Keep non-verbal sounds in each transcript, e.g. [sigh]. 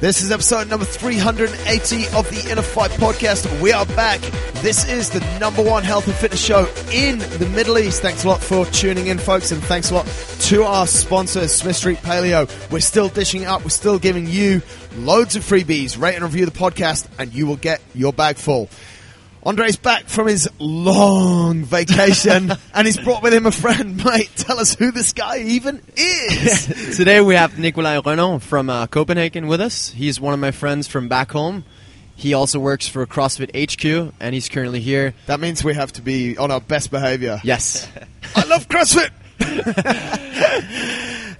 This is episode number 380 of the Inner Fight podcast. We are back. This is the number one health and fitness show in the Middle East. Thanks a lot for tuning in, folks, and thanks a lot to our sponsors, Smith Street Paleo. We're still dishing up. We're still giving you loads of freebies. Rate and review the podcast, and you will get your bag full. Andre's back from his long vacation, [laughs] and he's brought with him a friend. Mate, tell us who this guy even is. [laughs] Today we have Nikolaj Rønnow from uh, Copenhagen with us. He's one of my friends from back home. He also works for CrossFit HQ, and he's currently here. That means we have to be on our best behavior. Yes, [laughs] I love CrossFit.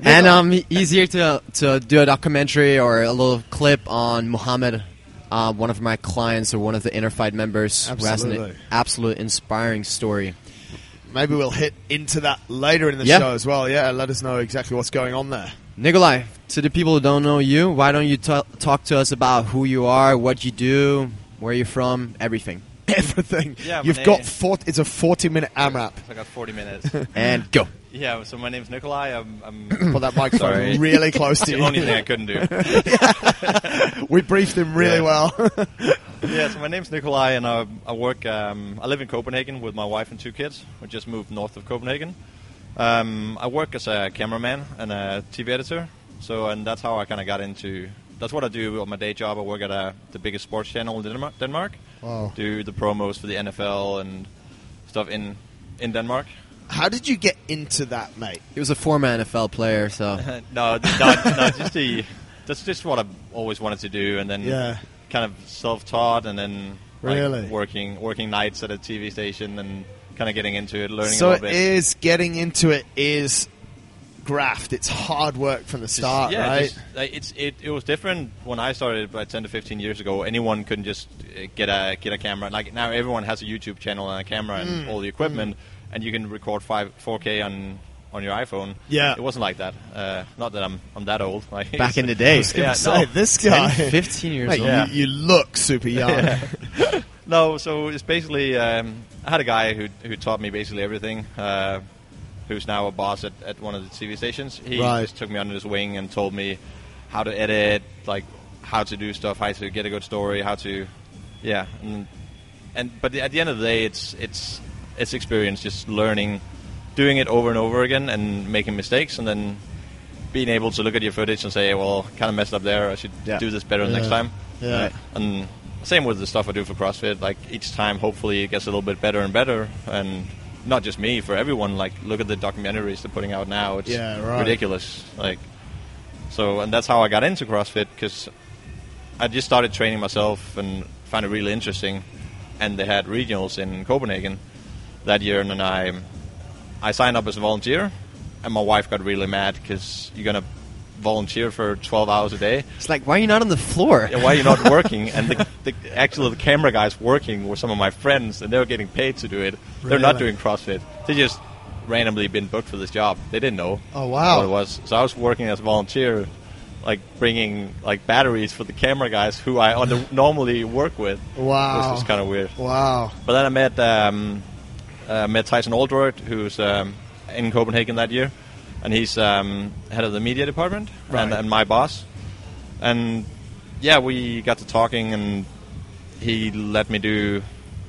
and um, he- he's here to to do a documentary or a little clip on Muhammad, uh, one of my clients or one of the Inner Fight members, who has an absolute inspiring story. Maybe we'll hit into that later in the Yeah. show as well. Yeah, let us know exactly what's going on there. Nikolaj, to the people who don't know you, why don't you ta- talk to us about who you are, what you do, where you're from, everything, [laughs] Everything. Yeah, You've got name- four, it's a 40 minute AMRAP. I got 40 minutes. [laughs] and go. yeah, so my name's Nikolaj. I'm, I'm [clears throat] Put that microphone really close to you. [laughs] the only thing I couldn't do. we briefed him really Yeah. well. yeah, so my name's Nikolaj, and I, I work. Um, I live in Copenhagen with my wife and two kids. We just moved north of Copenhagen. Um, I work as a cameraman and a TV editor. So, and that's how I kind of got into. That's what I do on my day job. I work at a, the biggest sports channel in Denmark. Denmark. Wow. Do the promos for the NFL and stuff in in Denmark. How did you get into that, mate? He was a former NFL player, so [laughs] no, no, no, just the. That's just what I've always wanted to do, and then Yeah. kind of self-taught, and then like, Really? working working nights at a TV station, and kind of getting into it, learning So a little bit. is getting into it is graft. It's hard work from the Just- start, yeah, right? just, like, it's it, it was different when I started about 10 to 15 years ago. Anyone couldn't just uh, get a get a camera. Like now, everyone has a YouTube channel and a camera and Mm, all the equipment, and you can record five 4K on on your iPhone. Yeah. it wasn't like that. Uh, not that I'm I'm that old. [laughs] Like back in the [laughs] day. I was Yeah, say, no. this [laughs] guy, 10, 15 years Mate, old. Yeah. you, you look super young. No, so it's basically um, I had a guy who who taught me basically everything. Uh, who's now a boss at, at one of the TV stations. He Right. just took me under his wing and told me how to edit, like how to do stuff, how to get a good story, how to, yeah, and, and but at the end of the day, it's it's it's experience, just learning, doing it over and over again, and making mistakes, and then being able to look at your footage and say, well, kind of messed up there. I should Yeah. do this better next time. Yeah. Right. And same with the stuff I do for CrossFit. Like each time, hopefully, it gets a little bit better and better. And not just me, for everyone. Like look at the documentaries they're putting out now. It's Yeah, right. ridiculous. Like so, and that's how I got into CrossFit because I just started training myself and found it really interesting. And they had regionals in Copenhagen that year, and then I I signed up as a volunteer. And my wife got really mad because you're gonna volunteer for 12 hours a day. It's like, why are you not on the floor? Yeah, why are you not [laughs] working? And the, the actually the camera guys working were some of my friends, and they were getting paid to do it. They're not doing CrossFit. They just randomly been booked for this job. They didn't know. Oh, wow. What it was. So I was working as a volunteer, like bringing like batteries for the camera guys who I on [laughs] normally work with. Wow. This was kind of weird. Wow. But then I met um, uh, met Tyson Oldroyd, who's um, in Copenhagen that year, and he's um, head of the media department and, Right. and my boss. And yeah, we got to talking, and he let me do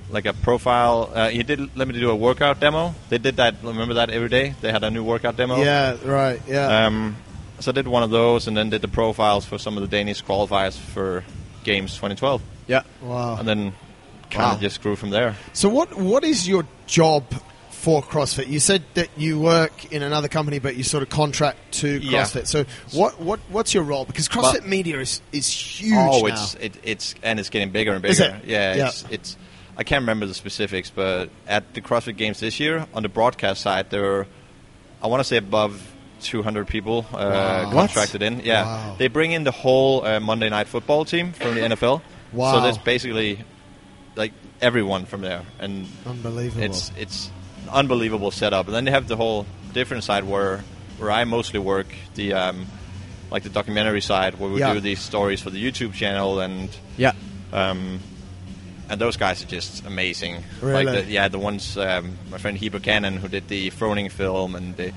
like a profile. Uh, he did let me do a workout demo. They did that. Remember that every day they had a new workout demo. Yeah, right. Yeah. Um, so I did one of those, and then did the profiles for some of the Danish qualifiers for Games 2012, Yeah. wow. and then kind of Wow. just grew from there. So what what is your job for CrossFit? You said that you work in another company, but you sort of contract to Yeah. CrossFit. So what what what's your role? Because CrossFit Well- media is is huge oh, now. it's it, it's and it's getting bigger and Is bigger. it? Yeah, Yeah. it's it's. I can't remember the specifics, but at the CrossFit Games this year, on the broadcast side, there were, I want to say above 200 people uh, Wow. contracted in. Yeah, Wow. they bring in the whole uh, Monday Night Football team from the NFL. Wow. So there's basically like everyone from there, and Unbelievable. it's it's unbelievable setup. And then they have the whole different side where where I mostly work the um, like the documentary side where we Yeah. do these stories for the YouTube channel and Yeah. um, and those guys are just amazing. Really? Like the, yeah, the ones um, my friend Heber Cannon who did the Froning film and the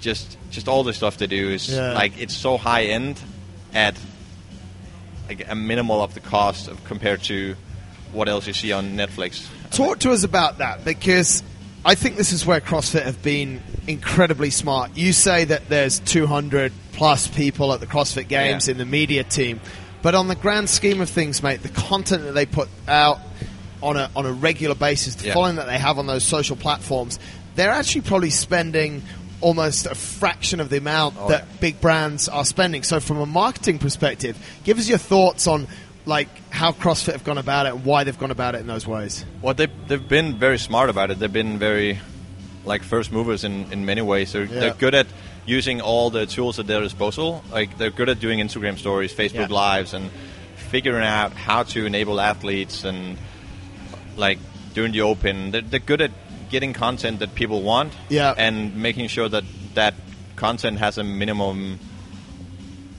just just all the stuff they do is Yeah. like it's so high end at like a minimal of the cost of, compared to what else you see on Netflix. Talk to us about that because I think this is where CrossFit have been incredibly smart. You say that there's 200 plus people at the CrossFit Games Yeah. in the media team, but on the grand scheme of things, mate, the content that they put out on a on a regular basis, the Yeah. following that they have on those social platforms, they're actually probably spending almost a fraction of the amount Oh, that yeah. big brands are spending. So, from a marketing perspective, give us your thoughts on like how CrossFit have gone about it and why they've gone about it in those ways. Well, they've, they've been very smart about it. They've been very, like, first movers in, in many ways. They're, Yeah. they're good at using all the tools at their disposal. Like, they're good at doing Instagram stories, Facebook Yeah. Lives, and figuring out how to enable athletes and, like, during the Open. They're, they're good at getting content that people want Yeah. and making sure that that content has a minimum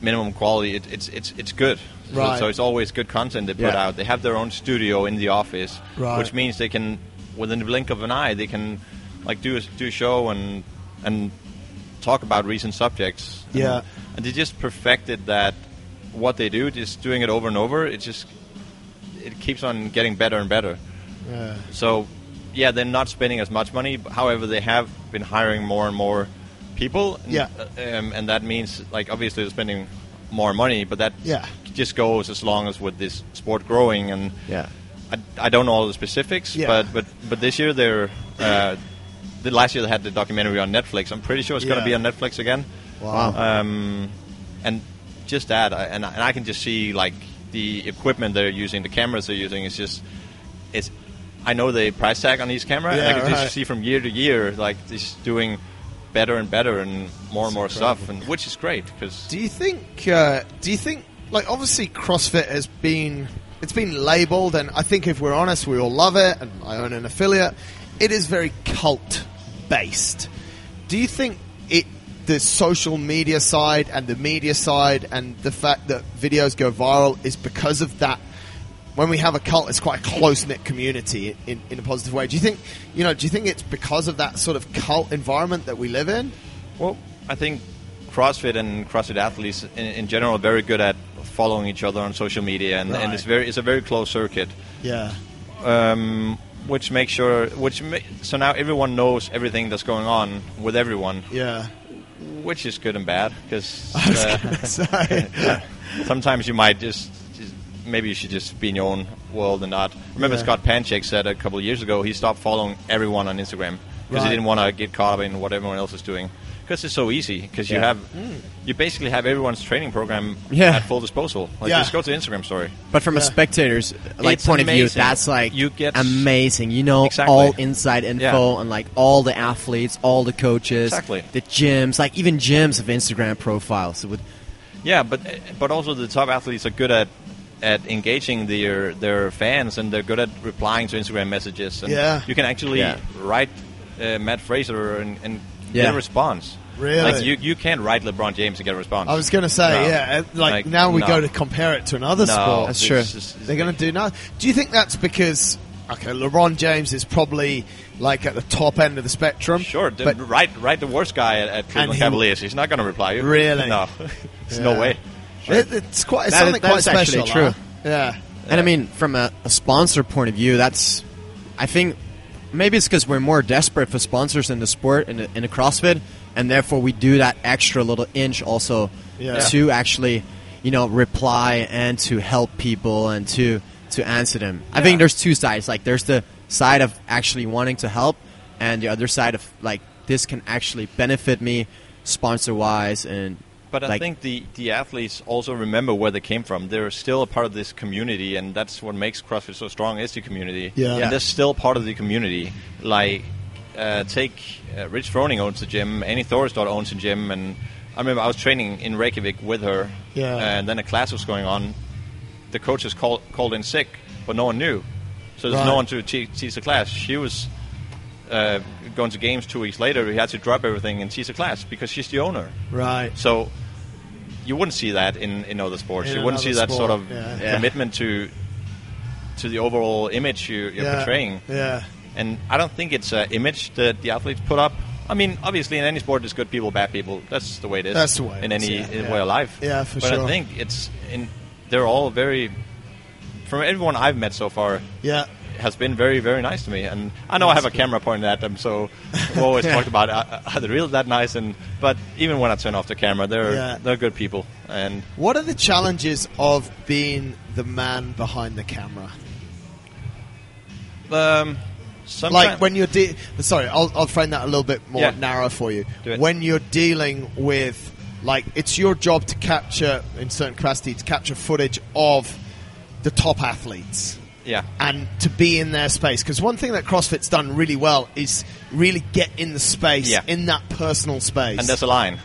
minimum quality. It, it's it's it's good. So- Right. So, it's always good content they put Yeah. out. They have their own studio in the office, Right. which means they can, within the blink of an eye, they can like do a, do a show and and talk about recent subjects. And- Yeah. and they just perfected that. What they do, just doing it over and over, it just it keeps on getting better and better. Yeah. So, yeah, they're not spending as much money. However, they have been hiring more and more people. And, Yeah. uh, Um, and that means, like, obviously they're spending more money, but that Yeah. just goes as long as with this sport growing. And Yeah. I, I don't know all the specifics, Yeah. but, but but this year they're. Uh, the last year they had the documentary on Netflix. I'm pretty sure it's going to be on Netflix again. Wow. Um, and just that, I, and, I- and I can just see like the equipment they're using, the cameras they're using. It's just, it's. I know the price tag on these cameras. and I can right. just see from year to year, like just doing better and better and more and more stuff, and which is great because Do you think? Uh, do you think? Like, obviously, CrossFit has been it's been labelled, and I think if we're honest, we all love it. And I own an affiliate. It is very cult based. Do you think it? The social media side and the media side, and the fact that videos go viral is because of that. When we have a cult, it's quite a close knit community in, in a positive way. Do you think? You know? Do you think it's because of that sort of cult environment that we live in? Well, I think CrossFit and CrossFit athletes in, in general are very good at following each other on social media, and, Right. and it's very it's a very close circuit, Yeah. um, which makes sure which ma- so now everyone knows everything that's going on with everyone, Yeah. which is good and bad because [laughs] uh, [laughs] sometimes you might just, just maybe you should just be in your own world and not. Remember, Yeah. Scott Panchik said a couple of years ago he stopped following everyone on Instagram because Right. he didn't want to get caught up in what everyone else is doing. Because it's so easy. Because you Yeah. have, hmm. you basically have everyone's training program Yeah. at full disposal. Like Yeah. just go to Instagram story. But from a spectator's like It's point of view, that's like You get- amazing. You know Exactly. all inside info and like all the athletes, all the coaches, Exactly. the gyms, like even gyms have Instagram profiles. With Yeah, but but also the top athletes are good at at engaging their their fans, and they're good at replying to Instagram messages. And Yeah. you can actually Yeah. write uh, Matt Fraser and, and Yeah. get a response. Really? Like you, you can't write LeBron James and get a response. I was going to say, No. yeah. uh, Like, Like, now we no. go to compare it to another No, sport. That's it's true. just- They're going to do nothing. Do you think that's because okay, LeBron James is probably like at the top end of the spectrum? Sure, the, but write write the worst guy at, at Cleveland he- Cavaliers. He's not going to reply you. Really? No, [laughs] there's Yeah. no way. It, it's quite it's That- something quite actually special. true. huh? Yeah. and I mean, from a, a sponsor point of view, that's I think maybe it's because we're more desperate for sponsors in the sport in the, in the CrossFit, and therefore we do that extra little inch also Yeah. to actually, you know, reply and to help people and to to answer them. I think there's two sides. Like there's the side of actually wanting to help, and the other side of like this can actually benefit me sponsor wise and. But I like, think the, the athletes also remember where they came from. They're still a part of this community, and that's what makes CrossFit so strong is the community. Yeah. Yeah. And they're still part of the community. Like, uh, take uh, Rich Froning owns the gym, Annie Thorisdottir owns the gym, and I remember I was training in Reykjavik with her, Yeah. and then a class was going on. The coaches called, called in sick, but no one knew. So there's Right. no one to te- teach the class. She was uh, going to games two weeks later. We had to drop everything and teach the class because she's the owner. Right. So you wouldn't see that in, in other sports. In you wouldn't see that sport, sort of yeah. Yeah. commitment to to the overall image you, you're yeah. portraying. Yeah. And I don't think it's an image that the athletes put up. I mean, obviously, in any sport, there's good people, bad people. That's the way it is. That's the way in any yeah, in yeah. way of life. Yeah, for but sure. I think it's in. They're all very. From everyone I've met so far, Yeah. Has been very, very nice to me. And I know I have a camera pointed at them, so we always talked about uh, are they really that nice? And but even when I turn off the camera, they're Yeah. they're good people. And What are the challenges of being the man behind the camera? um, sometimes like when you're de- sorry I'll, I'll frame that a little bit more Yeah. narrow for you when you're dealing with like it's your job to capture in certain capacity to capture footage of the top athletes yeah, and to be in their space because one thing that CrossFit's done really well is really get in the space Yeah. in that personal space and there's a line.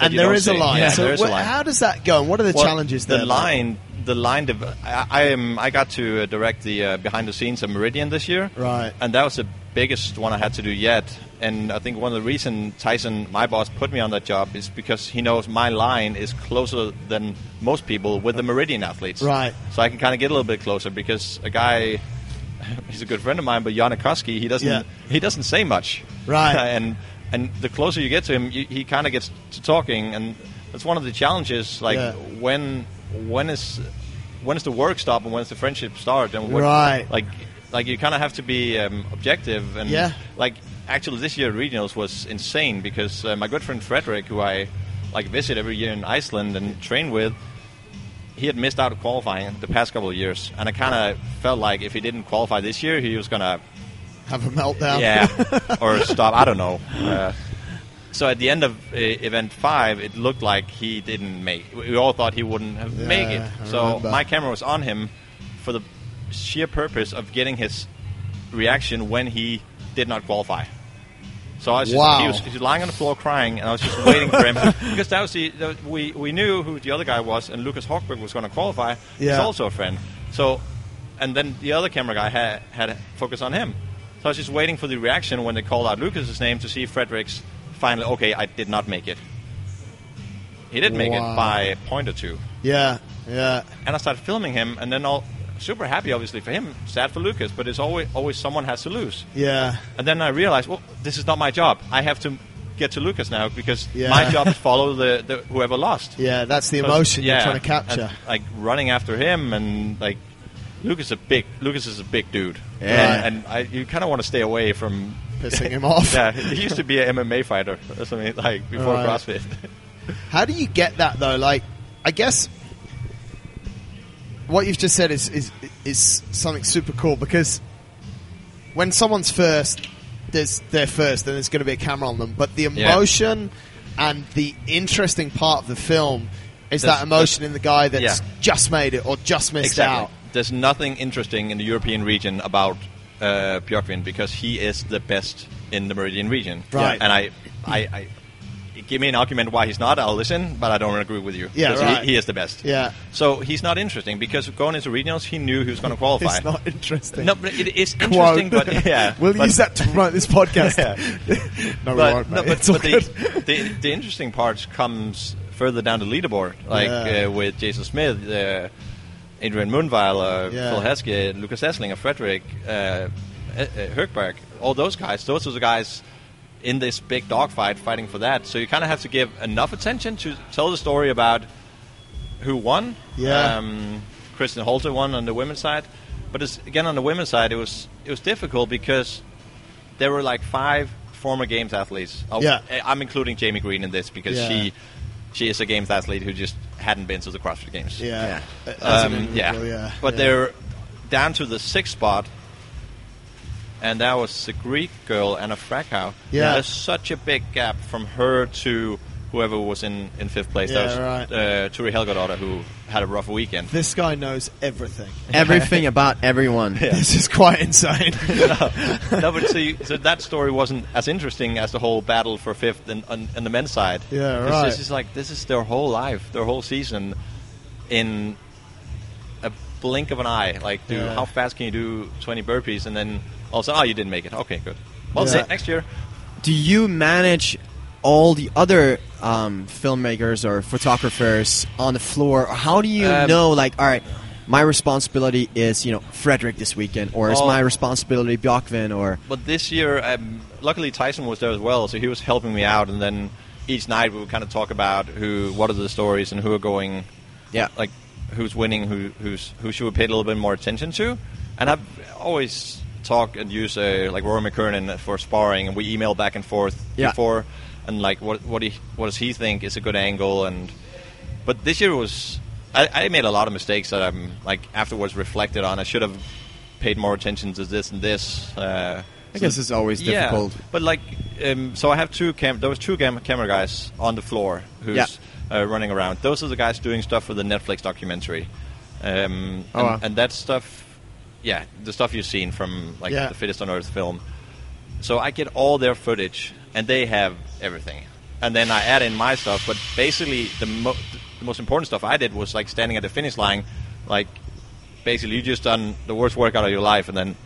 and there a line Yeah, so there is a line. how does that go and what are the Well, challenges the there line the line div- I, I am I got to uh, direct the uh, behind the scenes of Meridian this year Right. and that was the biggest one I had to do yet and I think one of the reasons Tyson my boss put me on that job is because he knows my line is closer than most people with the Meridian athletes Right. so I can kind of get a little bit closer because a guy [laughs] he's a good friend of mine but Jonne Koski he doesn't Yeah. he doesn't say much Right. [laughs] and and the closer you get to him you, he kind of gets to talking and that's one of the challenges like Yeah. when when is when is the work stop and when does the friendship start and what, Right. like like you kind of have to be um, objective and Yeah. like actually this year regionals was insane because uh, my good friend Frederick who I like visit every year in Iceland and train with he had missed out of qualifying the past couple of years and I kind of felt like if he didn't qualify this year he was gonna have a meltdown yeah, [laughs] or stop. I don't know. Uh, so at the end of uh, event five, it looked like he didn't make. We all thought he wouldn't have Yeah, make it. I So remember. my camera was on him for the sheer purpose of getting his reaction when he did not qualify. So I was just, Wow. he, was, he was lying on the floor crying, and I was just waiting for him [laughs] because that was the, the we we knew who the other guy was, and Lucas Högberg was going to qualify. He's also a friend. So, and then the other camera guy had had focus on him. So I was just waiting for the reaction when they called out Lucas's name to see if Fredericks finally okay, I did not make it. He did make Wow. it by a point or two, yeah yeah and I started filming him, and then all super happy obviously for him, sad for Lucas, but it's always always someone has to lose. yeah And then I realized, well, this is not my job. I have to get to Lucas now because Yeah. my job is follow the, the whoever lost. [laughs] yeah that's the emotion yeah, you're trying to capture and, like running after him and like Lucas is a big Lucas is a big dude. Yeah. And, and I, you kind of want to stay away from [laughs] pissing [laughs] him off yeah, he used to be an MMA fighter or something like before Right. CrossFit. How do you get that though? Like, I guess what you've just said is is is something super cool because when someone's first, there's they're first, and there's going to be a camera on them. But the Yeah. emotion and the interesting part of the film is There's- that emotion in the guy that's Yeah. just made it or just missed out. There's nothing interesting in the European region about uh, Björgvin because he is the best in the Meridian region. Right. And I, I, I, give me an argument why he's not. I'll listen, but I don't agree with you. Yeah, right. he, he is the best. Yeah, So he's not interesting because going into regionals, he knew he was going to qualify. it's not interesting. No, but it is Quote. interesting. But [laughs] yeah, we'll but- use that to promote this podcast. [laughs] no, we but, won't. no, but, It's but the, the, the interesting part comes further down the leaderboard, like Yeah. uh, with Jason Smith, uh, Adrian Mundwiler, Yeah. Phil Hesketh, Lucas Esslinger, Frederick, uh, uh, uh, all those guys. Those are the guys in this big dogfight fighting for that. So you kind of have to give enough attention to tell the story about who won. Yeah. Um, Kristin Holte won on the women's side, but it's, again on the women's side, it was it was difficult because there were like five former games athletes. Oh, Yeah. eh, I'm including Jamie Green in this because Yeah. she she is a games athlete who just hadn't been to the CrossFit Games. yeah, Yeah. Um, yeah. yeah. But yeah. they're down to the sixth spot, and that was the Greek girl Anna Fragkou. Yeah. there's such a big gap from her to whoever was in, in fifth place. Yeah, that was right. uh, Thuri Helgadottir, who had a rough weekend. This guy knows everything. [laughs] Everything about everyone. [laughs] This is quite insane. [laughs] no, but see, so that story wasn't as interesting as the whole battle for fifth and, on, on the men's side. Yeah, It's right. just- It's like this is their whole life, their whole season, in a blink of an eye. Like, do Yeah. how fast can you do 20 burpees, and then also, oh, you didn't make it. Okay, good. Well, Yeah. next year. Do you manage all the other um, filmmakers or photographers on the floor? How do you Um, know, like, all right, my responsibility is you know Frederick this weekend, or is Oh. my responsibility Bjorgvin, or But this year, um, luckily Tyson was there as well, so he was helping me out. And then each night we would kind of talk about who, what are the stories, and who are going, Yeah. like who's winning, who who's who should we pay a little bit more attention to. And I've always talk and use uh, like Rory McKernan for sparring, and we email back and forth Yeah. before, and like what what he what does he think is a good angle, and but this year was I, I made a lot of mistakes that I'm like afterwards reflected on. I should have paid more attention to this and this. Uh, I guess it's always yeah, difficult. but like, um, so I have two cam. There was two cam- camera guys on the floor who's Yeah. uh, running around. Those are the guys doing stuff for the Netflix documentary, um, Oh, and, wow. and that stuff, yeah, the stuff you've seen from like Yeah. the Fittest on Earth film. So I get all their footage, and they have everything, and then I add in my stuff. But basically, the, mo- the most important stuff I did was like standing at the finish line, like basically you just done the worst workout of your life, and then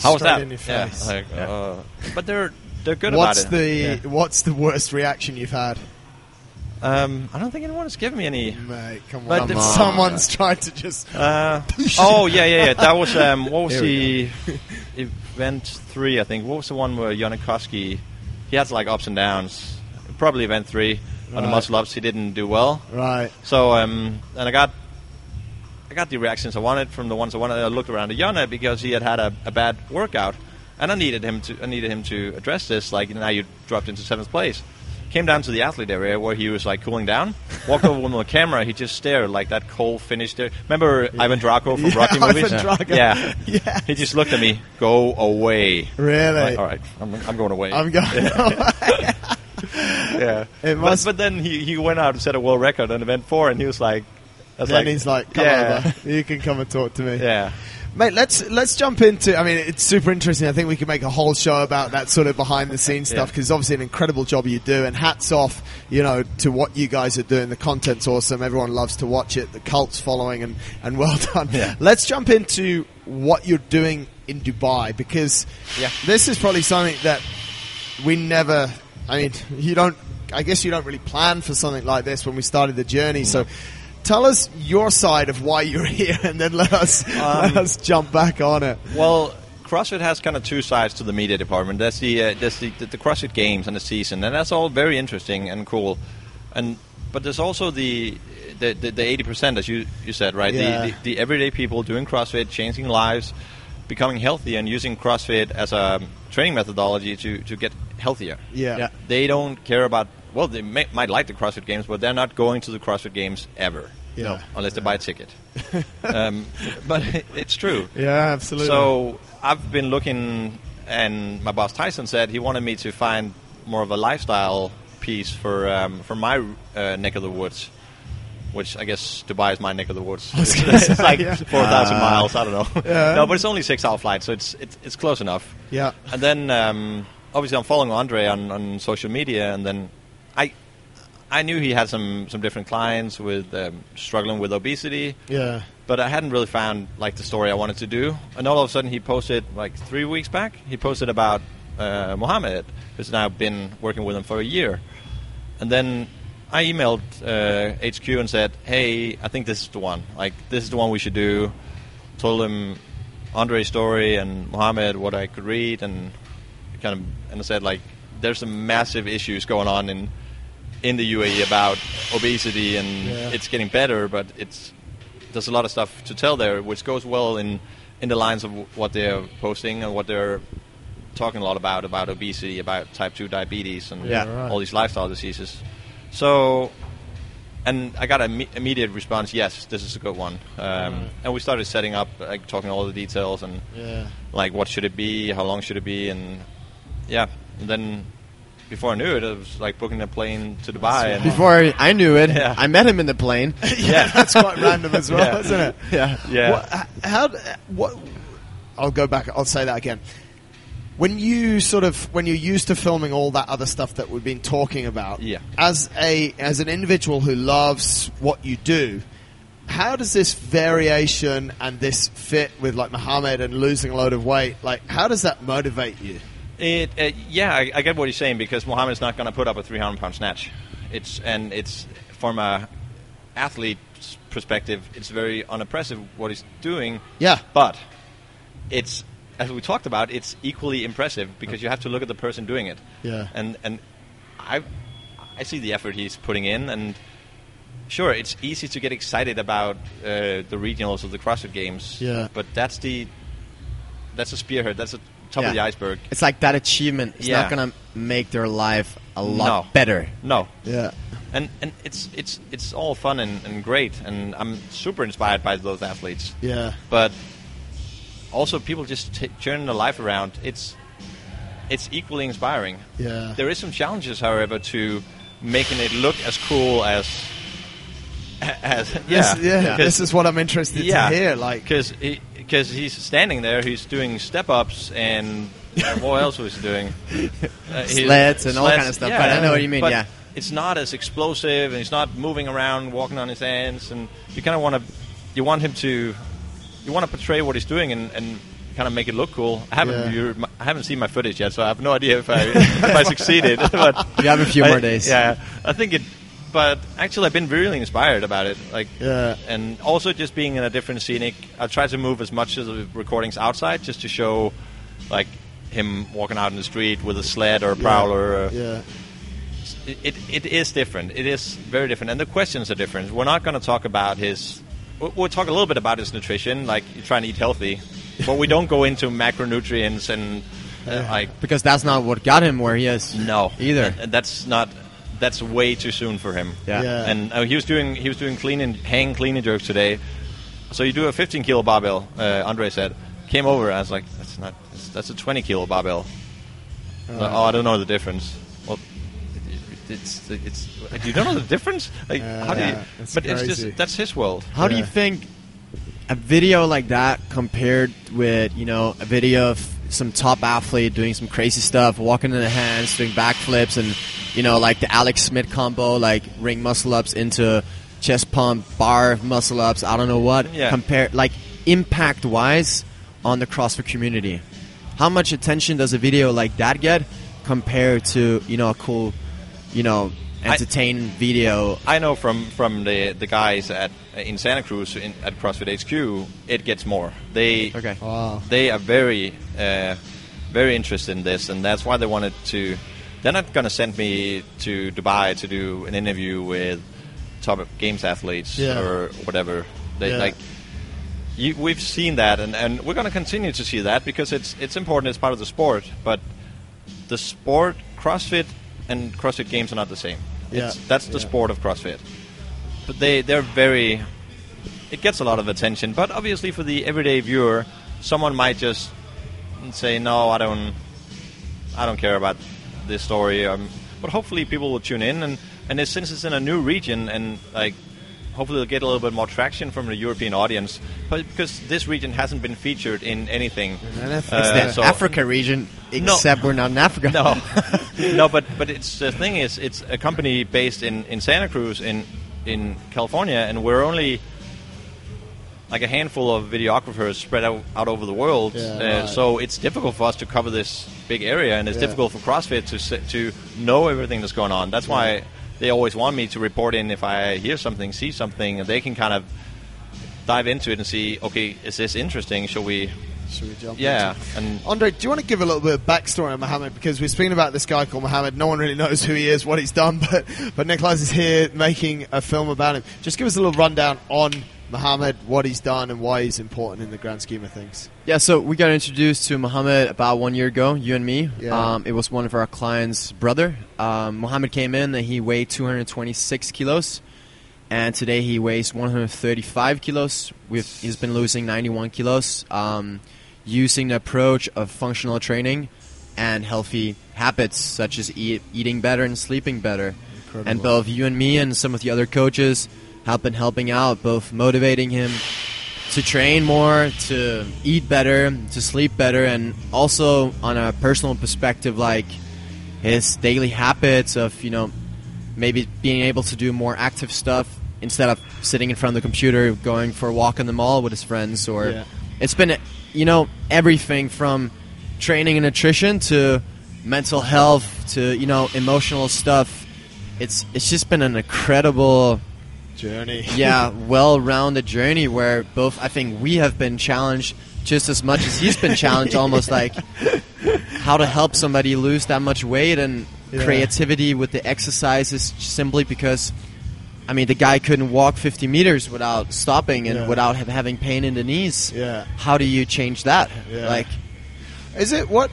how was that? in your Yeah, face. like, uh, but they're they're good what's about it. the Yeah. What's the worst reaction you've had? Um, I don't think anyone has given me any. Mate, come on. But the- Someone's tried to just. [laughs] Uh, oh yeah, yeah, yeah. That was um, what was [laughs] the we [laughs] event three? I think. What was the one where Jonne Koski? He had like ups and downs. Probably event three on the Right. muscle ups. He didn't do well. Right. So um, and I got I got the reactions I wanted from the ones I wanted. I looked around at Jonne because he had had a, a bad workout, and I needed him to I needed him to address this. Like now you dropped into seventh place. Came down to the athlete area where he was like cooling down. Walked over with the camera. He just stared like that cold finish there. Remember Ivan Drago from Yeah, Rocky Ivan movies? Yeah. Yeah. He just looked at me. Go away. Really? Like, All right, I'm, I'm going away. I'm going. [laughs] yeah. It But, must- but then he, he went out and set a world record on event four, and he was like, I was then he's like, "Come yeah. over. You can come and talk to me." Yeah. Mate, let's let's jump into. I mean, it's super interesting. I think we could make a whole show about that sort of behind the scenes [laughs] stuff Yeah. because obviously an incredible job you do. And hats off, you know, to what you guys are doing. The content's awesome. Everyone loves to watch it. The cult's following, and and well [laughs] done. Yeah. Let's jump into what you're doing in Dubai because Yeah. this is probably something that we never. I mean, you don't. I guess you don't really plan for something like this when we started the journey. So, tell us your side of why you're [laughs] here, and then let us let Um, us jump back on it. Well, CrossFit has kind of two sides to the media department. That's the uh, that's the, the, the CrossFit Games and the season, and that's all very interesting and cool. And but there's also the the the eighty percent, as you you said, right? Yeah. The, the the everyday people doing CrossFit, changing lives, becoming healthy, and using CrossFit as a training methodology to to get healthier. Yeah. Yeah. They don't care about. Well, they may, might like the CrossFit Games, but they're not going to the CrossFit Games ever. Yeah. No, unless they buy a ticket. [laughs] um, but [laughs] it's true. Yeah, absolutely. So I've been looking, and my boss Tyson said he wanted me to find more of a lifestyle piece for um, for my uh, neck of the woods, which I guess Dubai is my neck of the woods. [laughs] was It's, like yeah. four thousand Ah. miles. I don't know. Yeah. No, but it's only six hour flight, so it's it's, it's close enough. yeah, And then um, obviously I'm following Andre on, on social media, and then I knew he had some some different clients with um, struggling with obesity yeah, but I hadn't really found like the story I wanted to do. And all of a sudden, he posted like three weeks back. He posted about uh, Mohammed, who's now been working with him for a year. And then I emailed uh, HQ and said, "Hey, I think this is the one. Like, this is the one we should do." Told him Andre's story and Mohammed what I could read, and kind of and I said like, "There's some massive issues going on in in the UAE about obesity, and Yeah. it's getting better, but it's there's a lot of stuff to tell there, which goes well in in the lines of what they're posting and what they're talking a lot about about obesity, about type two diabetes, and Yeah, right. all these lifestyle diseases. So, and I got an imme- immediate response. Yes, this is a good one. Um, And we started setting up, like talking all the details and yeah. like what should it be, how long should it be, and yeah. And then before I knew it, it was like booking a plane to Dubai. And Before I knew it, Yeah. I met him in the plane. [laughs] yeah, [laughs] that's quite random as well, Yeah. isn't it? [laughs] yeah. yeah. What, how? What? I'll go back. I'll say that again. When you sort of when you're used to filming all that other stuff that we've been talking about, Yeah. As a as an individual who loves what you do, how does this variation and this fit with like Muhammad and losing a load of weight? Like, how does that motivate you? It, uh, yeah, I, I get what he's saying because Mohammed's not going to put up a 300 pound snatch. It's and it's from a athlete s- perspective, it's very unimpressive what he's doing. Yeah. But it's as we talked about, it's equally impressive because you have to look at the person doing it. Yeah. And and I I see the effort he's putting in, and sure, it's easy to get excited about uh, the regionals of the CrossFit Games. Yeah. But that's the that's a spearhead. That's the top of the iceberg. It's like that achievement is Yeah. not gonna make their life a lot No. better. No. Yeah. And and it's it's it's all fun and, and great, and I'm super inspired by those athletes. Yeah. But also, people just t- turning their life around. It's it's equally inspiring. Yeah. There is some challenges, however, to making it look as cool as [laughs] as yeah This, yeah. This is what I'm interested yeah to hear. Like, because because he's standing there, he's doing step ups and uh, what else was he doing? [laughs] Uh, Sleds and all kind of stuff, but I know what you mean, but yeah. it's not as explosive, and he's not moving around, walking on his hands, and you kind of want to you want him to you want to portray what he's doing and. and Kind of make it look cool. I haven't Yeah. I haven't seen my footage yet, so I have no idea if I [laughs] if I succeeded. [laughs] But You have a few I- more days. Yeah, I think it. But actually, I've been really inspired about it. Like, Yeah. and also just being in a different scenic. I try to move as much of the recordings outside, just to show, like, him walking out in the street with a sled or a prowler. Or, Yeah. it, it, it is different. It is very different, and the questions are different. We're not going to talk about his. We'll, we'll talk a little bit about his nutrition, like you're trying to eat healthy, but we don't go into macronutrients and uh, like Because that's not what got him where he is. no Either. And- and that's not. That's way too soon for him. Yeah. Yeah. And uh, he was doing he was doing clean and hang clean and jerks today. So you do a 15 kilo barbell. Uh, Andre said. Came over. I was like, that's not. That's, that's a 20 kilo barbell. Like, oh, I don't know the difference. Well, it- it's it's. You don't know the difference? [laughs] Like, how do you? Yeah, it's but it's just that's his world. How do you think a video like that compared with you know a video of some top athlete doing some crazy stuff, walking in the hands, doing backflips, and you know like the Alex Smith combo, like ring muscle ups into chest pump, bar muscle ups, I don't know what. Yeah. Compare like impact wise on the CrossFit community. How much attention does a video like that get compared to you know a cool, you know, I- video? I know from from the the guys at in Santa Cruz in, at CrossFit HQ, it gets more. They Okay. Wow. they are very uh, very interested in this, and that's why they wanted to. They're not going to send me to Dubai to do an interview with top games athletes Yeah. or whatever. They Yeah. like. You, we've seen that, and, and we're going to continue to see that because it's it's important. It's part of the sport, but the sport, CrossFit, and CrossFit Games are not the same. Yeah. It's, that's the Yeah. sport of CrossFit. But they they're very. It gets a lot of attention, but obviously for the everyday viewer, someone might just say, "No, I don't, I don't care about this story." Um, but hopefully, people will tune in, and and since it's in a new region, and like, hopefully, they'll get a little bit more traction from the European audience, but because this region hasn't been featured in anything. It's Uh, the so- Africa region, No. except we're not in Africa. No, [laughs] no, but but it's the thing is it's a company based in, in Santa Cruz in in California, and we're only like a handful of videographers spread out, out over the world. Yeah, uh, right. So it's difficult for us to cover this big area, and it's Yeah. difficult for CrossFit to to know everything that's going on. That's why they always want me to report in if I hear something, see something, and they can kind of dive into it and see, okay, is this interesting? Shall we? Should we jump Yeah, and Andre, do you want to give a little bit of backstory on Mohammed? Because we're speaking about this guy called Mohammed. No one really knows who he is, what he's done, [laughs] but but Nicholas is here making a film about him. Just give us a little rundown on Mohammed, what he's done, and why he's important in the grand scheme of things. Yeah, so we got introduced to Muhammad about one year ago, you and me. Yeah. Um, it was one of our clients' brother. Um, Muhammad came in and he weighed 226 kilos, and today he weighs 135 kilos. We've, he's been losing 91 kilos um, using the approach of functional training and healthy habits such as eat, eating better and sleeping better. Incredible. And both you and me and some of the other coaches have been helping out, both motivating him to train more, to eat better, to sleep better, and also on a personal perspective, like his daily habits of, you know, maybe being able to do more active stuff instead of sitting in front of the computer, going for a walk in the mall with his friends, or Yeah. it's been, you know, everything from training and nutrition to mental health to, you know, emotional stuff. It's, it's just been an incredible journey. [laughs] yeah, well-rounded journey where both I think we have been challenged just as much as he's been challenged. almost [laughs] like how to help somebody lose that much weight and Yeah. creativity with the exercises, simply because. I mean, the guy couldn't walk 50 meters without stopping and Yeah. without ha- having pain in the knees. Yeah. How do you change that? Yeah. Like, Is it what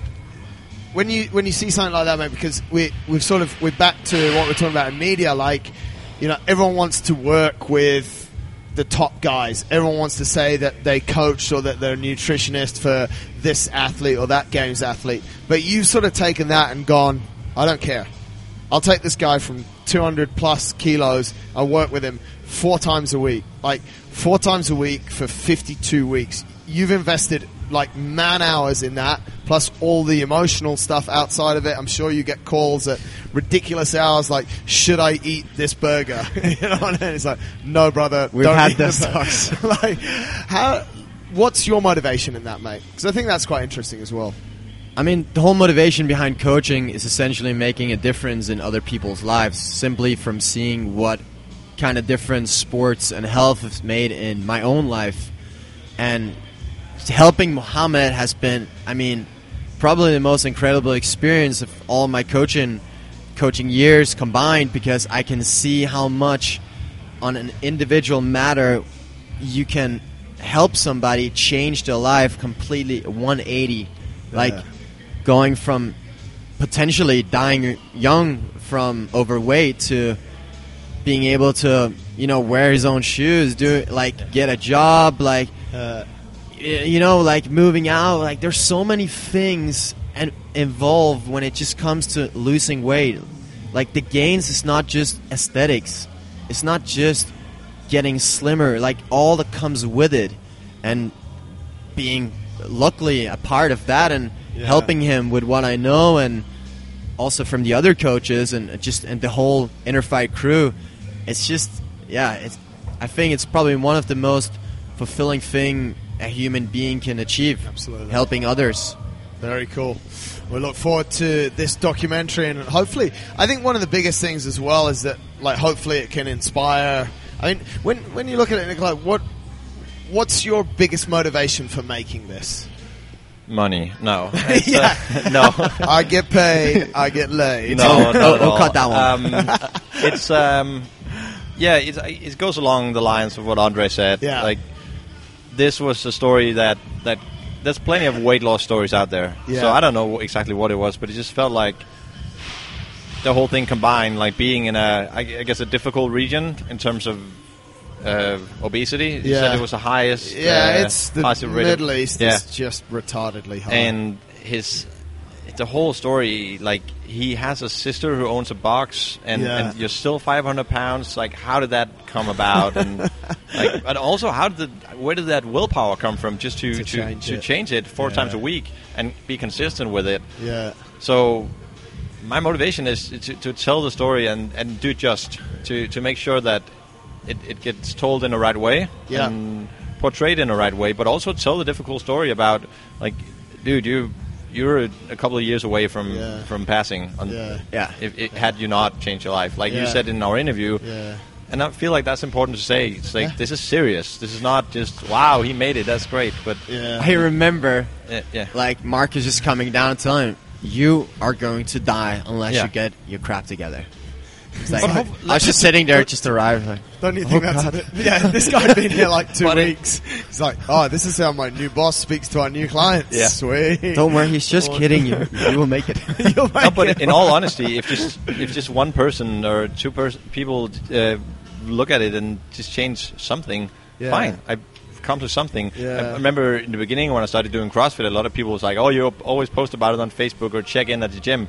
when you when you see something like that, mate? Because we we've sort of we're back to what we're talking about in media. Like, you know, everyone wants to work with the top guys. Everyone wants to say that they coached or that they're a nutritionist for this athlete or that games athlete. But you've sort of taken that and gone, I don't care. I'll take this guy from 200 plus kilos. I'll work with him four times a week. Like, four times a week for 52 weeks. You've invested like man hours in that, plus all the emotional stuff outside of it. I'm sure you get calls at ridiculous hours like, should I eat this burger? [laughs] you know what I mean? It's like, no, brother. We've don't had eat burger." [laughs] [laughs] like, how, what's your motivation in that, mate? Because I think that's quite interesting as well. I mean, the whole motivation behind coaching is essentially making a difference in other people's lives, simply from seeing what kind of difference sports and health has made in my own life. And helping Mohammed has been, I mean, probably the most incredible experience of all my coaching coaching years combined because I can see how much on an individual matter you can help somebody change their life completely 180 like going from potentially dying young from overweight to being able to you know wear his own shoes do like get a job like Uh, Eh, you know like moving out like there's so many things and involved when it just comes to losing weight. Like the gains is not just aesthetics. It's not just getting slimmer like all that comes with it and being luckily a part of that and Yeah. helping him with what I know and also from the other coaches and just and the whole inner fight crew. It's just yeah it's I think it's probably one of the most fulfilling thing a human being can achieve Absolutely. helping others Very cool. We look forward to this documentary, and hopefully, I think one of the biggest things as well is that, like, hopefully, it can inspire. I mean, when when you look at it, Nikolaj, what what's your biggest motivation for making this? Money? No. [laughs] It's, uh, [laughs] no. [laughs] I get paid, I get laid. No, not at oh, all. cut that one. Um, it's um, yeah, it's, it goes along the lines of what Andre said. Yeah. Like this was a story that that there's plenty of weight loss stories out there. Yeah. So I don't know exactly what it was, but it just felt like the whole thing combined, like being in a, I guess, a difficult region in terms of uh, obesity. You Yeah. said it was the highest. Yeah, uh, it's the highest rate of- Middle East Yeah is just retardedly high. and his the whole story like he has a sister who owns a box and, Yeah. and you're still 500 pounds like how did that come about and [laughs] like and also how did the, where did that willpower come from just to To to, change to it. change it four Yeah. times a week and be consistent with it yeah, so my motivation is to, to tell the story and, and do just to, to make sure that it, it gets told in the right way Yeah. and portrayed in the right way, but also tell the difficult story about like, dude, you you're a, a couple of years away from Yeah. from passing. On, Yeah. Yeah. If it had you not changed your life, like you said in our interview, yeah, and I feel like that's important to say. It's like Yeah. this is serious. This is not just wow, he made it. That's great, but yeah. I remember yeah. like Marcus just coming down and telling him you are going to die unless Yeah. you get your crap together It's like, But I was just sitting there it just arrived like Don't you think Oh, that's a bit, yeah? This guy's been here like two [laughs] But weeks. He's like, oh, this is how my new boss speaks to our new clients. Yeah. Sweet. don't worry he's just [laughs] kidding you you will make it [laughs] You'll No, but it in all honesty, if just if just one person or two pers- people uh, look at it and just change something, Yeah. fine. I've come to something. Yeah. I remember in the beginning when I started doing CrossFit, a lot of people was like, "Oh, you always post about it on Facebook or check in at the gym."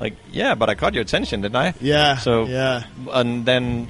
Like, yeah, but I caught your attention, didn't I? Yeah. So yeah. and then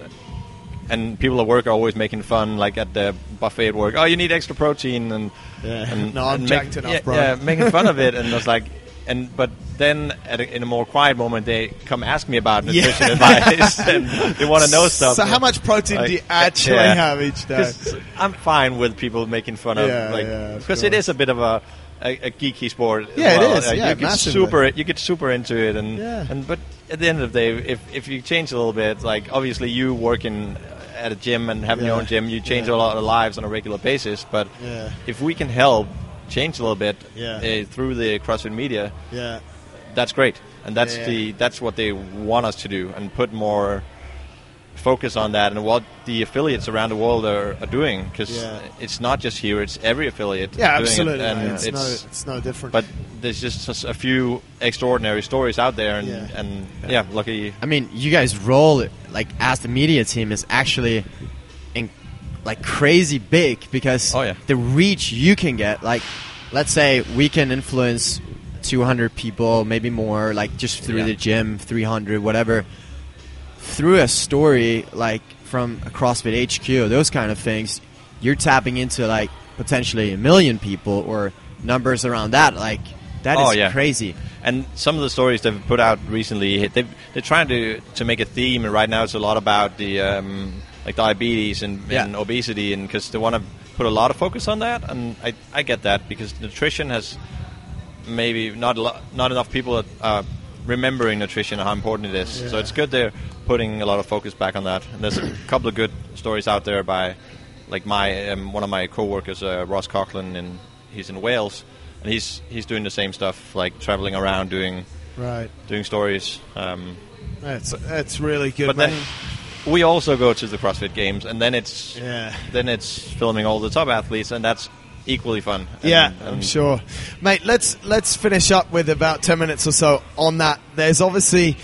and people at work are always making fun, like at the buffet at work. Oh, you need extra protein, and Yeah. and, [laughs] No, I'm and jacked enough, yeah, bro. Yeah, making fun of it, and I was [laughs] like, and but then at a, in a more quiet moment, they come ask me about nutrition [laughs] advice, and they want to know stuff. So how much protein do you actually yeah. have each day? I'm fine with people making fun of, Yeah, like, because it is a bit of a. A, a geeky sport. Yeah, it well. is, yeah, you get super. You get super into it, and Yeah. and but at the end of the day, if if you change a little bit, like obviously you work in at a gym and having your own gym, you change Yeah. a lot of lives on a regular basis. But Yeah. if we can help change a little bit Yeah. uh, through the CrossFit media, Yeah. that's great, and that's Yeah. the that's what they want us to do, and put more focus on that and what the affiliates around the world are, are doing because Yeah. it's not just here; it's every affiliate. Yeah, doing absolutely. It, and mate. It's, it's, no, it's no different. but there's just a few extraordinary stories out there, and Yeah. and yeah, lucky. I mean, you guys roll like as the media team is actually in, like crazy big because Oh, yeah. the reach you can get. Like, let's say we can influence 200 people, maybe more, like just through Yeah. the gym, 300, whatever. Through a story like from a CrossFit HQ, those kind of things, you're tapping into like potentially a million people or numbers around that. Like, that is Oh, yeah. crazy. And some of the stories they've put out recently, they've, they're trying to to make a theme, and right now it's a lot about the um, like diabetes and, and obesity, and because they want to put a lot of focus on that, and I, I get that because nutrition has maybe not a lo- not enough people are uh, remembering nutrition and how important it is. So it's good they're putting a lot of focus back on that. And there's a couple of good stories out there by like my um, one of my coworkers, uh, Ross Coughlin, and he's in Wales, and he's he's doing the same stuff, like traveling around doing right. doing stories. Um, That's that's really good. but man. then we also go to the CrossFit Games, and then it's Yeah. then it's filming all the top athletes, and that's equally fun. And- Yeah, um, I'm sure, mate. Let's let's finish up with about ten minutes or so on that. There's obviously,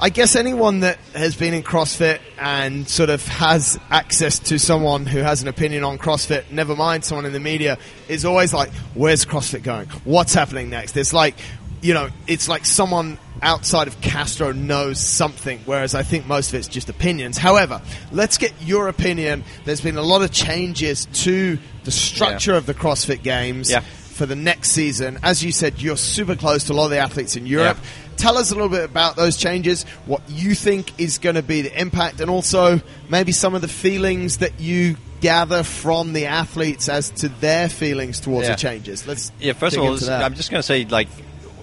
I guess, anyone that has been in CrossFit and sort of has access to someone who has an opinion on CrossFit. Never mind someone in the media is always like, "Where's CrossFit going? What's happening next?" It's like, you know, it's like someone outside of Castro knows something, whereas I think most of it's just opinions. However, let's get your opinion. There's been a lot of changes to the structure of the CrossFit Games Yeah. for the next season. As you said, you're super close to a lot of the athletes in Europe. Yeah. Tell us a little bit about those changes, what you think is going to be the impact, and also maybe some of the feelings that you gather from the athletes as to their feelings towards Yeah. the changes. Let's Yeah, first of all, into this- that. I'm just going to say, like,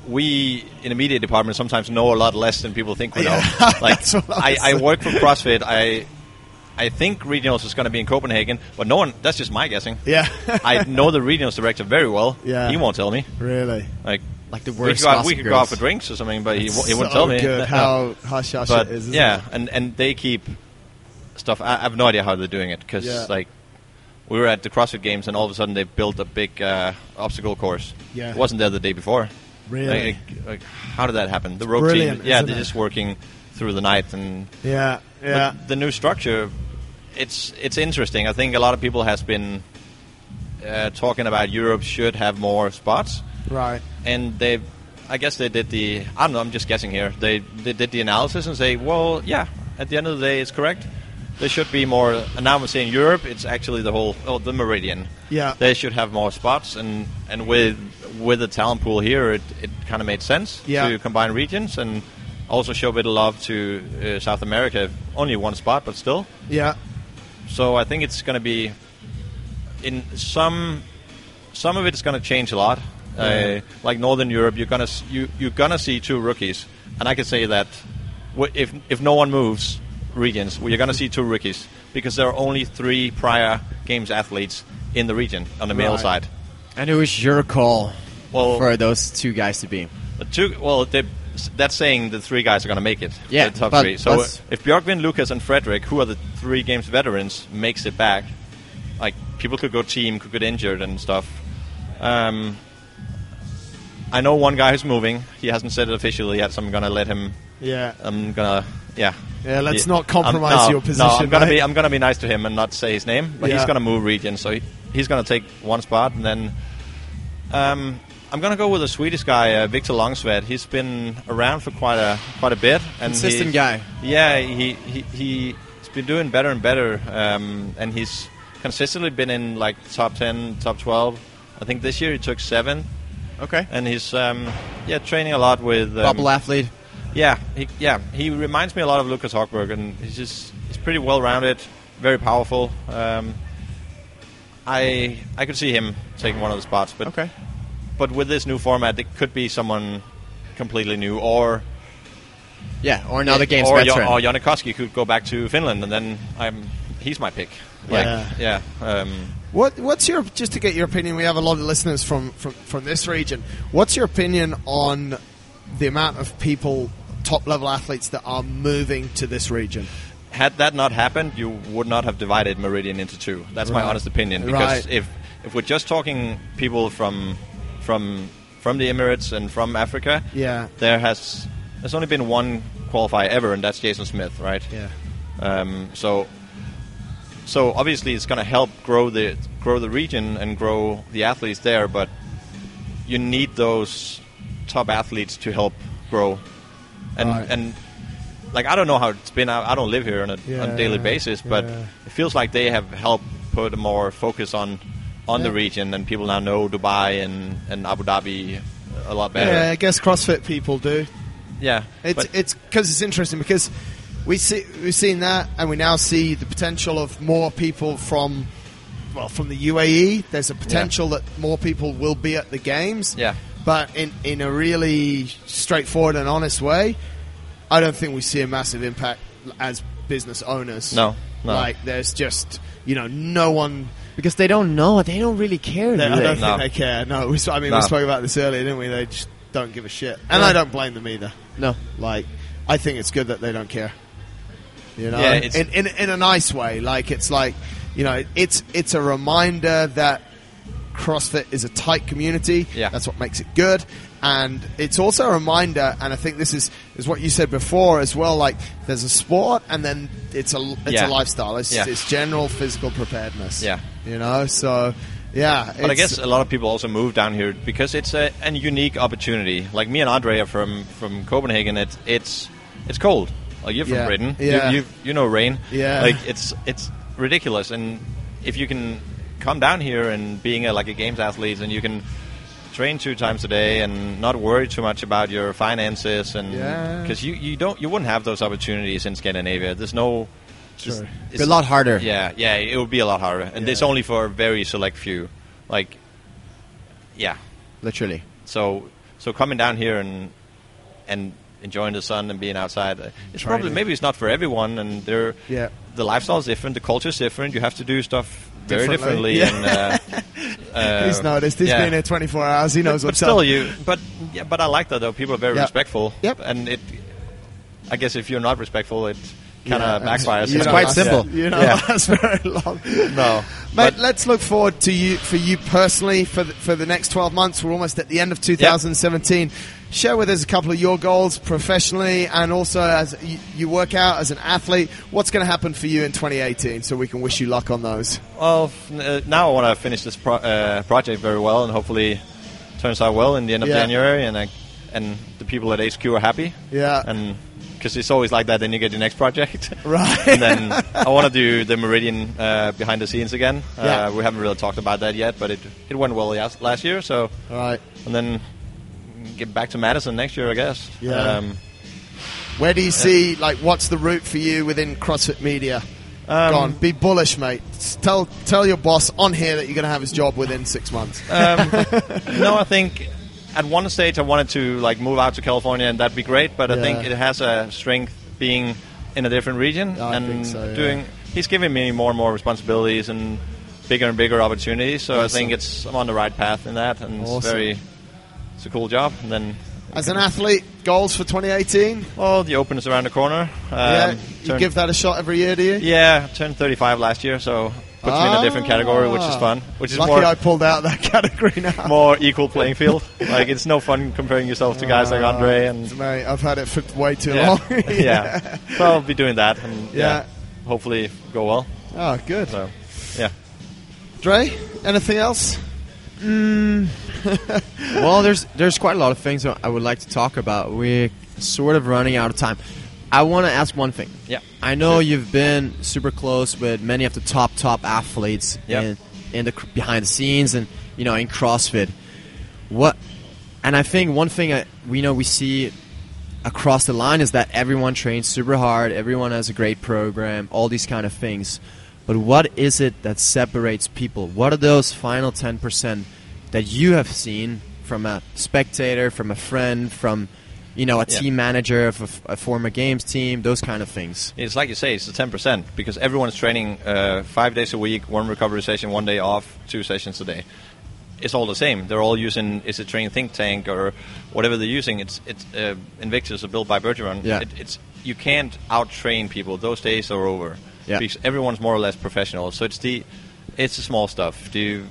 we in the media department sometimes know a lot less than people think we Yeah, know. [laughs] Like, I I, work for CrossFit. I I think regionals is going to be in Copenhagen, but no one. That's just my guessing. yeah, [laughs] I know the regionals director very well. Yeah. he won't tell me. really. Like, Like the we worst could, go we could go out for drinks or something, but he, w- he So wouldn't tell me. good how but it is. yeah, it? and and they keep stuff. I, I have no idea how they're doing it because Yeah. like we were at the CrossFit Games and all of a sudden they built a big uh, obstacle course. Yeah. it wasn't there the day before. Really? Like, like, how did that happen? The rope brilliant, team, yeah, they're it? just working through the night and yeah, yeah, but the new structure. It's it's interesting. I think a lot of people has been uh, talking about Europe should have more spots right. and they I guess they did the I don't know I'm just guessing here they they did the analysis and say well yeah at the end of the day it's correct there should be more and now I'm saying Europe it's actually the whole oh the meridian Yeah. they should have more spots and and with with the talent pool here it, it kind of made sense Yeah. to combine regions and also show a bit of love to uh, South America only one spot but still Yeah, so I think it's going to be in some some of it is going to change a lot. Yeah. Uh, like Northern Europe, you're gonna you you're gonna see two rookies, and I can say that if if no one moves regions, well, you're gonna see two rookies because there are only three prior games athletes in the region on the male Right. side. And who is your call Well- for those two guys to be? The two, well, they, that's saying the three guys are going to make it. Yeah, the top but three. So if Björgvin, Lukas, and Frederik, who are the three games veterans, makes it back, like people could go team, could get injured and stuff. Um, I know one guy who's moving. He hasn't said it officially yet, so I'm going to let him. yeah. I'm gonna, yeah. Yeah, let's He- not compromise I'm- no, your position, No, I'm gonna mate. be. I'm gonna be nice to him and not say his name. But Yeah. he's gonna move region, so he, he's gonna take one spot, and then um, I'm gonna go with a Swedish guy, uh, Viktor Langsved. He's been around for quite a quite a bit, and Consistent guy. Yeah, he he he's been doing better and better, um, and he's consistently been in like top ten, top twelve. I think this year he took seven, Okay. and he's um, yeah training a lot with um, Bubble athlete. Yeah, he, yeah, he reminds me a lot of Lukas Högberg, and he's just he's pretty well rounded, very powerful. Um, I I could see him taking one of the spots, but Okay. but with this new format, it could be someone completely new, or Yeah, or another games or, veteran. or Jonne Koski could go back to Finland, and then I'm he's my pick. Like, Yeah. yeah. Um, What, what's your just to get your opinion? We have a lot of listeners from, from, from this region. What's your opinion on the amount of people, top level athletes, that are moving to this region? had that not happened, you would not have divided Meridian into two. That's my honest opinion. Because Right. if if we're just talking people from from from the Emirates and from Africa, Yeah. there has there's only been one qualifier ever, and that's Jason Smith, right? Yeah. Um, so so obviously it's going to help grow the grow the region and grow the athletes there, but you need those top athletes to help grow. And Right. and like I don't know how it's been. I, I don't live here on a, on a daily basis, but yeah. it feels like they have helped put more focus on on the region, and people now know Dubai and, and Abu Dhabi a lot better. Yeah, I guess CrossFit people do. Yeah, It's it's because it's interesting because we see we've seen that, and we now see the potential of more people from well from the UAE. There's a potential that more people will be at the games. Yeah. But in in a really straightforward and honest way, I don't think we see a massive impact as business owners. No, no. like there's just you know no one. because they don't know. They don't really care. They, do I don't No. think they care. No, we, s- I mean No. we spoke about this earlier, didn't we? They just don't give a shit, and Yeah. I don't blame them either. No. Like, I think it's good that they don't care. You know, Yeah, in, in in a nice way. Like it's like, you know, it's it's a reminder that CrossFit is a tight community. Yeah. that's what makes it good. And it's also a reminder, and I think this is, is what you said before as well. Like, there's a sport, and then it's a it's Yeah. a lifestyle. It's, Yeah. it's general physical preparedness. Yeah. you know. So, yeah. But I guess a lot of people also move down here because it's a, a unique opportunity. Like me and Andre are from, from Copenhagen. It's it's it's cold. Like you're from Yeah. Britain. Yeah. You, you you know rain. Yeah. Like it's it's ridiculous. And if you can come down here and being a, like a games athlete and you can train two times a day and not worry too much about your finances and Yeah. because you, you don't you wouldn't have those opportunities in Scandinavia. There's no. Sure. it's- It's a lot harder. Yeah, yeah, it would be a lot harder, and it's only for a very select few. Like, yeah. Literally. So, so coming down here and and enjoying the sun and being outside, it's probably maybe it's not for everyone, and they're Yeah. the lifestyle is different, the culture is different. You have to do stuff very Differently. differently, and uh, [laughs] uh, He's noticed. He's yeah. been here 24 hours. He knows but what's still, up. you. But yeah, but I like that though. People are very Yeah. respectful. Yep. And it, I guess if you're not respectful, it kind of backfires. you It's quite that's- simple. You know, Yeah. [laughs] that's very long. No, Mate, but- let's look forward to you for you personally for the, for the next 12 months. We're almost at the end of 2017. Share with us a couple of your goals professionally and also as you, work out as an athlete. What's going to happen for you in 2018 so we can wish you luck on those? Well, uh, now I want to finish this pro- uh, project very well, and hopefully turns out well in the end of Yeah. January, and I, and the people at HQ are happy. Yeah. And because it's always like that, then you get your next project. [laughs] Right. and then I want to do the Meridian uh, behind the scenes again. Yeah. Uh, we haven't really talked about that yet, but it it went well last last year. So All right. and then get back to Madison next year, I guess. Yeah. Um, Where do you see, like, what's the route for you within CrossFit Media? Um, Go on, be bullish, mate. Tell tell your boss on here that you're going to have his job within six months. Um, [laughs] no, I think at one stage I wanted to like move out to California, and that'd be great. But I think it has a strength being in a different region I and so, yeah. doing. He's giving me more and more responsibilities and bigger and bigger opportunities. So I think it's I'm on the right path in that, and Awesome. it's very it's a cool job. And then As an athlete, goals for 2018? well, the Open is around the corner. Um, yeah, you give that a shot every year, do you? yeah, turned 35 last year, so puts me in a different category, which is Ah. fun. Which is Lucky more I pulled out that [laughs] category now. more equal playing field. like it's no fun comparing yourself to guys like Ah, Andre and Mate, I've had it for way too yeah. long. [laughs] yeah. [laughs] So I'll be doing that and Yeah. yeah, hopefully go well. Oh, good. So yeah. Dre, anything else? Mm. [laughs] well, there's there's quite a lot of things I would like to talk about. We're sort of running out of time. I want to ask one thing. Yeah. I know you've been super close with many of the top top athletes Yep. in in the behind the scenes and you know in CrossFit. What? And I think one thing I, we know we see across the line is that everyone trains super hard, everyone has a great program, all these kind of things. But what is it that separates people? What are those final 10% that you have seen from a spectator, from a friend, from you know, a Yeah. team manager of a a, former games team, those kind of things. It's like you say, it's the ten percent because everyone's training uh, five days a week, one recovery session, one day off, two sessions a day. It's all the same. They're all using is it train think tank or whatever they're using. It's it's uh, Invictus are built by Bergeron. Yeah. It, it's you can't out train people. Those days are over. Yeah. Because everyone's more or less professional. So it's the it's the small stuff. Do you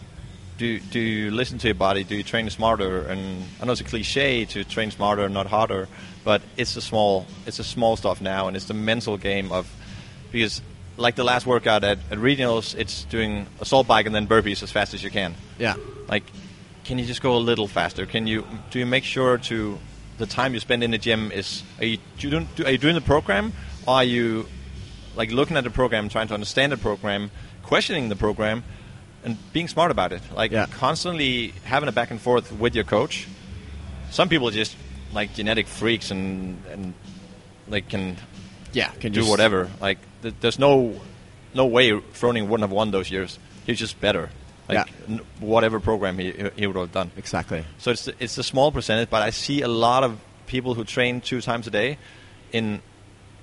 do do you listen to your body? Do you train smarter? And I know it's a cliche to train smarter, not harder, but it's the small it's the small stuff now, and it's the mental game of because like the last workout at, at regionals, it's doing assault bike and then burpees as fast as you can. Yeah. Like, can you just go a little faster? Can you do you make sure to the time you spend in the gym is are you, do you doing, do, are you doing the program? Or are you like looking at the program, trying to understand the program, questioning the program, and being smart about it? Like Yeah. constantly having a back and forth with your coach. Some people are just like genetic freaks and and they can Yeah. Can do whatever. Like th- there's no no way Froning wouldn't have won those years. He's just better. Like Yeah. n- whatever program he he would have done. Exactly. So it's it's a small percentage, but I see a lot of people who train two times a day, in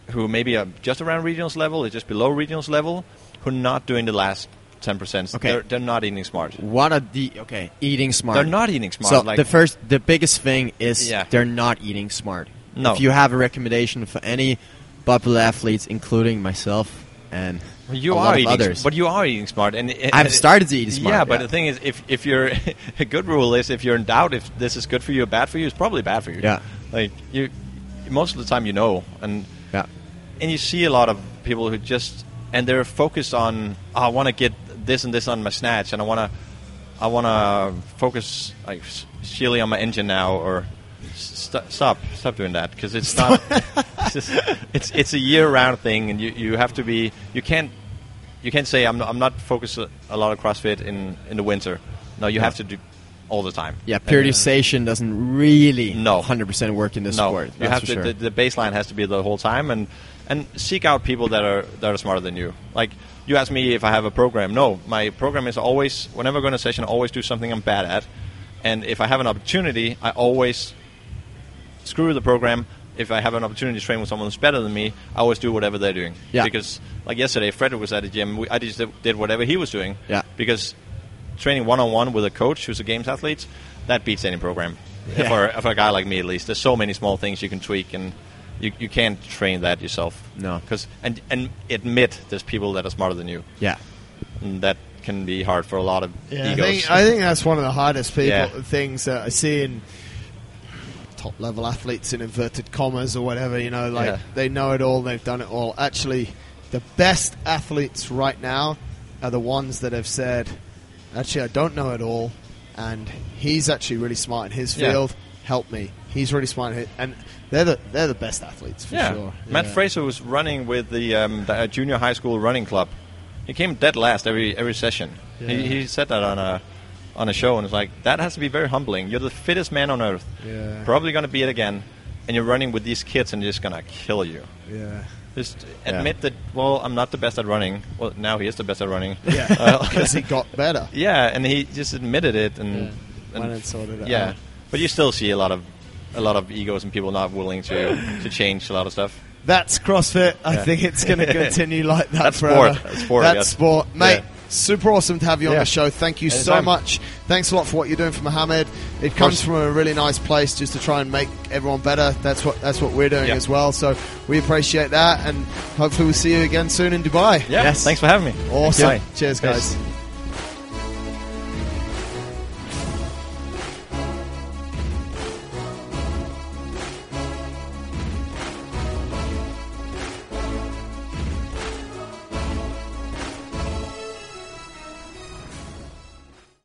who maybe are just around regionals level, or just below regionals level, who are not doing the last ten percent. Okay. They're, they're not eating smart. What are the okay eating smart? They're not eating smart. So like, the first, the biggest thing is Yeah. they're not eating smart. No. If you have a recommendation for any popular athletes, including myself and you are eating, others, but you are eating smart, and I've started to eat smart. Yeah, but the thing is, if if you're [laughs] a good rule is if you're in doubt if this is good for you or bad for you, it's probably bad for you. Yeah. like you, most of the time you know, and yeah, and you see a lot of people who just and they're focused on oh, I want to get this and this on my snatch, and I want to I want to focus like s- sheely on my engine now, or st- stop stop doing that because it's not [laughs] it's, just, it's it's a year round thing, and you, you have to be you can't you can't say I'm not, I'm not focused a, lot of CrossFit in in the winter. No, you No. have to do all the time. yeah. And, uh, Periodization doesn't really No. 100% work in this no, sport. you have to. sure. The, the baseline has to be the whole time, and and seek out people that are that are smarter than you. Like you ask me if I have a program. No, my program is always whenever I go in a session, I always do something I'm bad at, and if I have an opportunity, I always screw the program. If I have an opportunity to train with someone who's better than me, I always do whatever they're doing. Yeah. Because like yesterday, Frederik was at the gym. We, I just did whatever he was doing. Yeah. Because training one on one with a coach who's a games athlete, that beats any program. Yeah. For, for a guy like me, at least, there's so many small things you can tweak, and you, you can't train that yourself. No. because and and admit there's people that are smarter than you, yeah, and that can be hard for a lot of Yeah, I think, I think that's one of the hardest people Yeah. things that I see in top level athletes in inverted commas or whatever. You know, like Yeah. they know it all, they've done it all. Actually, the best athletes right now are the ones that have said, "Actually, I don't know it all," and he's actually really smart in his Yeah. field. Help me. He's really smart, and they're the they're the best athletes for yeah. sure. Matt Yeah. Fraser was running with the, um, the uh, junior high school running club. He came dead last every every session. Yeah. He, he said that on a on a show, and it's like that has to be very humbling. You're the fittest man on earth. Yeah. Probably going to be it again, and you're running with these kids, and they're just going to kill you. Yeah. Just Yeah. admit that. Well, I'm not the best at running. Well, now he is the best at running. Yeah, [laughs] Uh, [laughs] because he got better. [laughs] yeah, and he just admitted it, and, Yeah. and and sorted it yeah. out. But you still see a lot of a lot of egos and people not willing to to change a lot of stuff. That's CrossFit. I Yeah. think it's going [laughs] to continue like that That's forever. sport. That's sport, That's guess. sport. Mate, Yeah. super awesome to have you on Yeah. the show. Thank you so much. Thanks a lot for what you're doing for Mohammed. It comes from a really nice place just to try and make everyone better. That's what that's what we're doing Yeah. as well. So we appreciate that and hopefully we'll see you again soon in Dubai. Yeah. Yes. Thanks for having me. Awesome. Cheers Cheers. guys.